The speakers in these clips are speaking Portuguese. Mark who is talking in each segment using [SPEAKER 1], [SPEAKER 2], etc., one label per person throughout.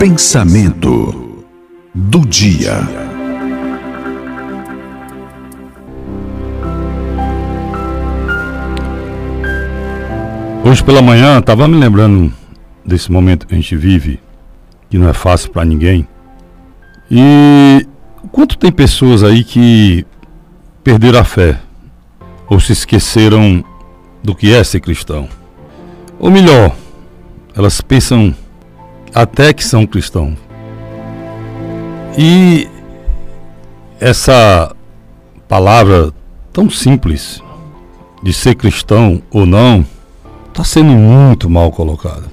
[SPEAKER 1] Pensamento do dia.
[SPEAKER 2] Hoje pela manhã estava me lembrando desse momento que a gente vive, que não é fácil para ninguém. E quanto tem pessoas aí que perderam a fé ou se esqueceram do que é ser cristão? Ou melhor, elas pensam até que são cristãos. E essa palavra tão simples de ser cristão ou não está sendo muito mal colocada.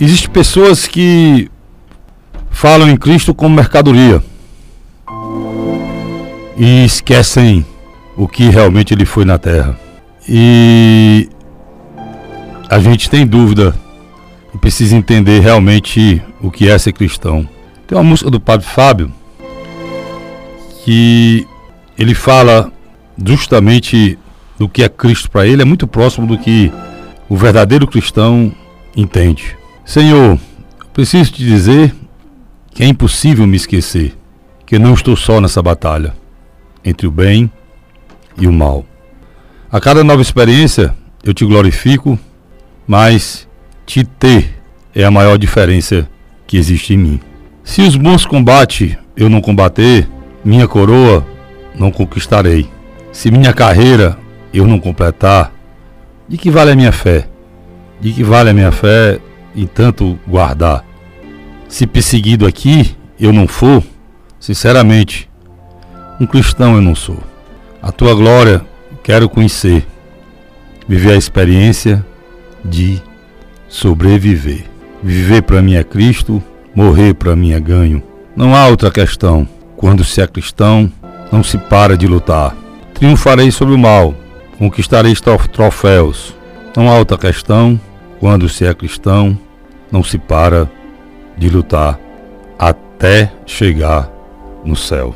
[SPEAKER 2] Existem pessoas que falam em Cristo como mercadoria e esquecem o que realmente ele foi na terra. E a gente tem dúvida precisa entender realmente o que é ser cristão. Tem uma música do Padre Fábio que ele fala justamente do que é Cristo para ele, é muito próximo do que o verdadeiro cristão entende. Senhor, preciso te dizer que é impossível me esquecer que não estou só nessa batalha entre o bem e o mal. A cada nova experiência eu te glorifico, mas te ter é a maior diferença que existe em mim. Se os bons combates eu não combater, minha coroa não conquistarei. Se minha carreira eu não completar, de que vale a minha fé? De que vale a minha fé em tanto guardar? Se perseguido aqui eu não for, sinceramente, um cristão eu não sou. A tua glória quero conhecer, viver a experiência de sobreviver. Viver para mim é Cristo, morrer para mim é ganho. Não há outra questão. Quando se é cristão, não se para de lutar. Triunfarei sobre o mal, conquistarei troféus. Não há outra questão. Quando se é cristão, não se para de lutar até chegar no céu.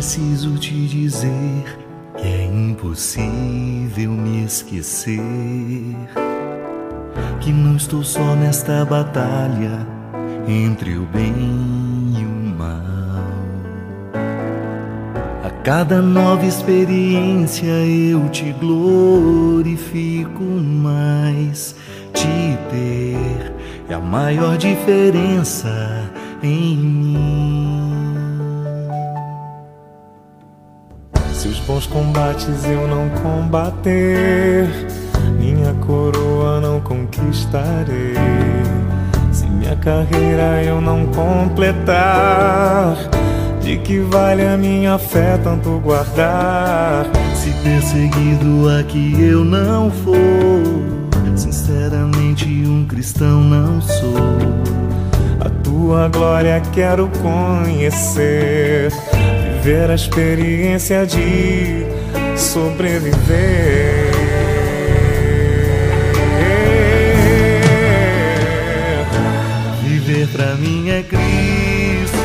[SPEAKER 3] Preciso te dizer que é impossível me esquecer. Que não estou só nesta batalha entre o bem e o mal. A cada nova experiência eu te glorifico mais. Te ter é a maior diferença em mim. Os bons combates eu não combater, minha coroa não conquistarei. Se minha carreira eu não completar, de que vale a minha fé tanto guardar? Se perseguido aqui eu não for, sinceramente um cristão não sou. A tua glória quero conhecer viver a experiência de sobreviver. Viver pra mim é Cristo,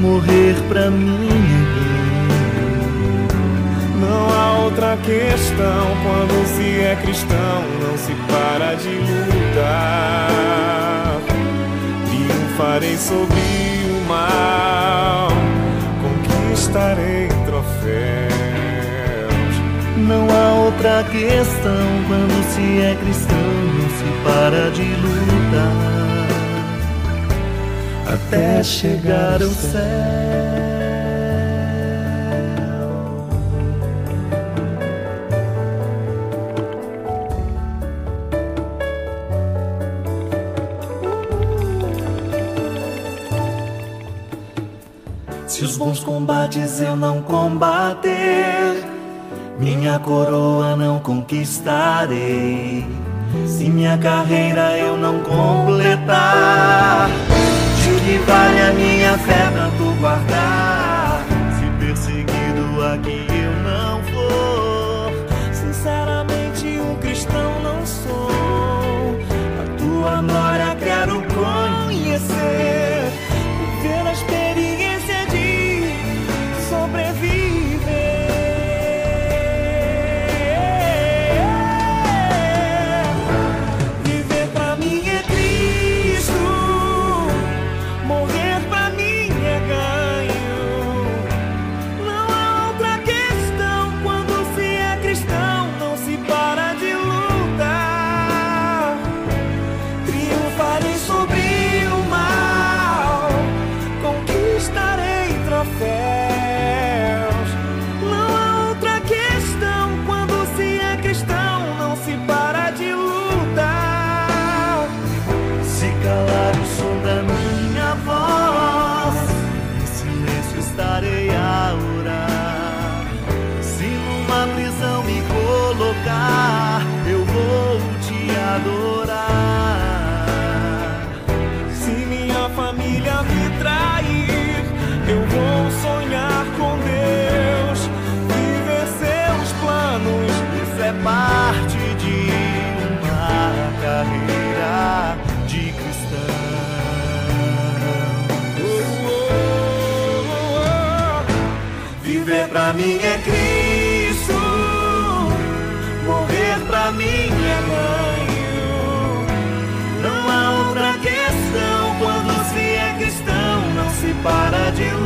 [SPEAKER 3] morrer pra mim é. Não há outra questão quando se é cristão, não se para de lutar. Triunfarei sobre o mal troféus. Não há outra questão quando se é cristão, não se para de lutar até chegar ao céu. Se os bons combates eu não combater, minha coroa não conquistarei. Se minha carreira eu não completar, de que vale a minha fé tanto guardar? tocar, eu vou te adorar. Se minha família me trair, eu vou sonhar com Deus, viver seus planos. Isso é parte de uma carreira de cristão. Oh, oh, oh, Viver pra mim é Cristo pra mim
[SPEAKER 4] é ganho.
[SPEAKER 3] Não há outra questão quando se é cristão, não
[SPEAKER 4] se
[SPEAKER 3] para
[SPEAKER 4] de lutar.